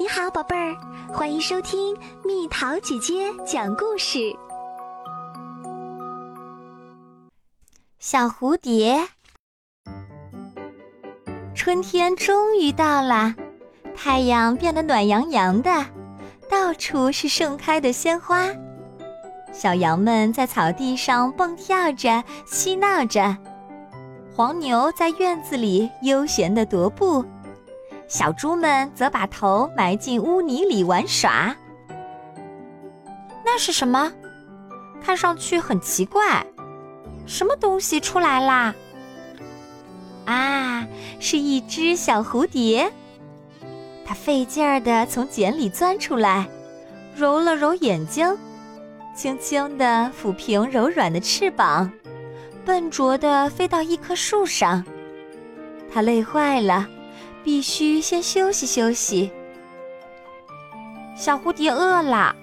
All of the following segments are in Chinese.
你好，宝贝儿，欢迎收听蜜桃姐姐讲故事。小蝴蝶，春天终于到了，太阳变得暖洋洋的，到处是盛开的鲜花。小羊们在草地上蹦跳着，嬉闹着；黄牛在院子里悠闲地踱步。小猪们则把头埋进污泥里玩耍。那是什么？看上去很奇怪。什么东西出来啦？啊，是一只小蝴蝶。它费劲儿地从茧里钻出来，揉了揉眼睛，轻轻地抚平柔软的翅膀，笨拙地飞到一棵树上。它累坏了。必须先休息休息。小蝴蝶饿了，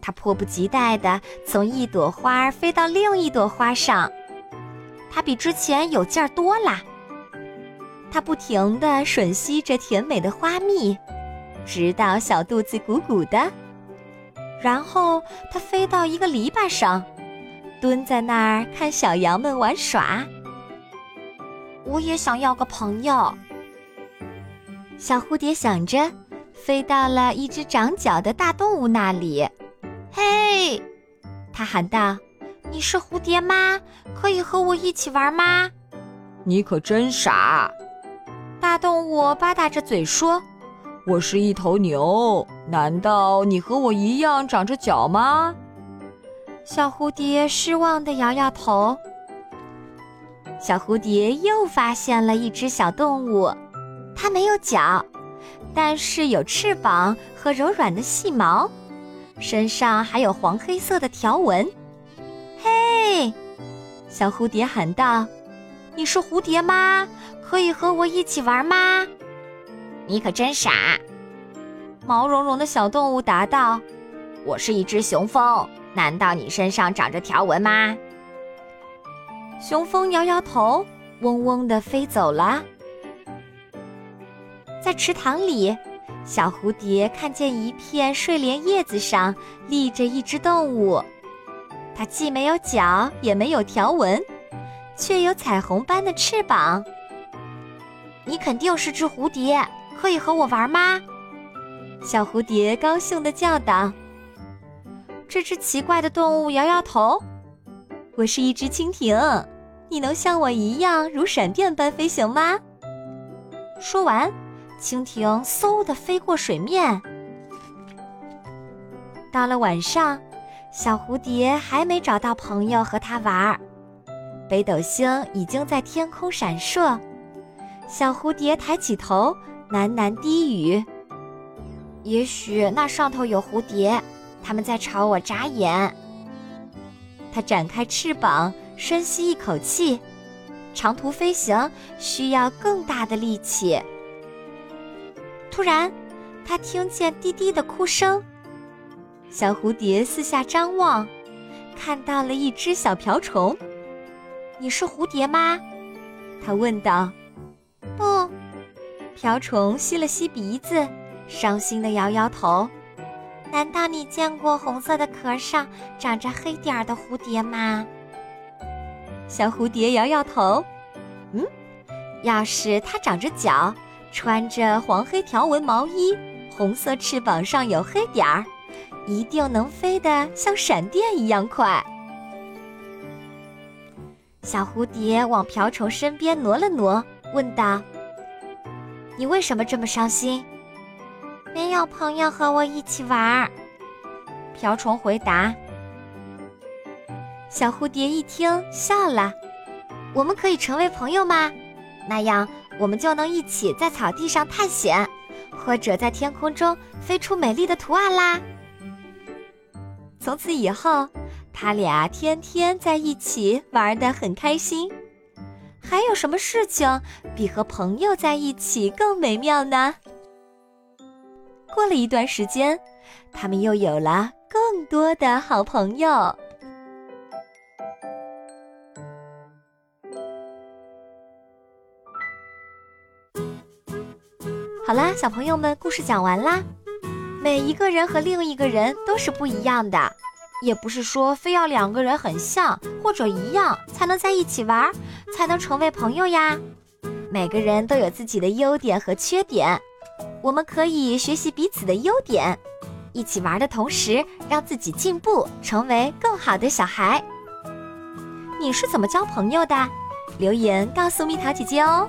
它迫不及待地从一朵花飞到另一朵花上。它比之前有劲儿多啦。它不停地吮吸着甜美的花蜜，直到小肚子鼓鼓的。然后它飞到一个篱笆上，蹲在那儿看小羊们玩耍。我也想要个朋友。小蝴蝶想着，飞到了一只长脚的大动物那里。“嘿！”它喊道，“你是蝴蝶吗？可以和我一起玩吗？”“你可真傻！”大动物吧嗒着嘴说，“我是一头牛，难道你和我一样长着脚吗？”小蝴蝶失望地摇摇头。小蝴蝶又发现了一只小动物。它没有脚，但是有翅膀和柔软的细毛，身上还有黄黑色的条纹。嘿，小蝴蝶喊道：“你是蝴蝶吗？可以和我一起玩吗？”你可真傻！毛茸茸的小动物答道：“我是一只雄蜂，难道你身上长着条纹吗？”雄蜂摇摇头，嗡嗡地飞走了。在池塘里，小蝴蝶看见一片睡莲叶子上立着一只动物，它既没有脚，也没有条纹，却有彩虹般的翅膀。你肯定是只蝴蝶，可以和我玩吗？小蝴蝶高兴地叫道。这只奇怪的动物摇摇头：“我是一只蜻蜓，你能像我一样如闪电般飞行吗？”说完。蜻蜓嗖地飞过水面。到了晚上，小蝴蝶还没找到朋友和它玩儿。北斗星已经在天空闪烁。小蝴蝶抬起头，喃喃低语：“也许那上头有蝴蝶，它们在朝我眨眼。”它展开翅膀，深吸一口气。长途飞行需要更大的力气。突然，他听见滴滴的哭声。小蝴蝶四下张望，看到了一只小瓢虫。“你是蝴蝶吗？”他问道。“不。”瓢虫吸了吸鼻子，伤心地摇摇头。“难道你见过红色的壳上长着黑点儿的蝴蝶吗？”小蝴蝶摇摇头。“嗯，要是它长着脚。”穿着黄黑条纹毛衣，红色翅膀上有黑点儿，一定能飞得像闪电一样快。小蝴蝶往瓢虫身边挪了挪，问道：“你为什么这么伤心？”“没有朋友和我一起玩。”瓢虫回答。小蝴蝶一听，笑了：“我们可以成为朋友吗？那样。”我们就能一起在草地上探险，或者在天空中飞出美丽的图案啦。从此以后，他俩天天在一起玩得很开心。还有什么事情比和朋友在一起更美妙呢？过了一段时间，他们又有了更多的好朋友。好啦，小朋友们，故事讲完啦。每一个人和另一个人都是不一样的，也不是说非要两个人很像或者一样才能在一起玩，才能成为朋友呀。每个人都有自己的优点和缺点，我们可以学习彼此的优点，一起玩的同时让自己进步，成为更好的小孩。你是怎么交朋友的？留言告诉蜜桃姐姐哦。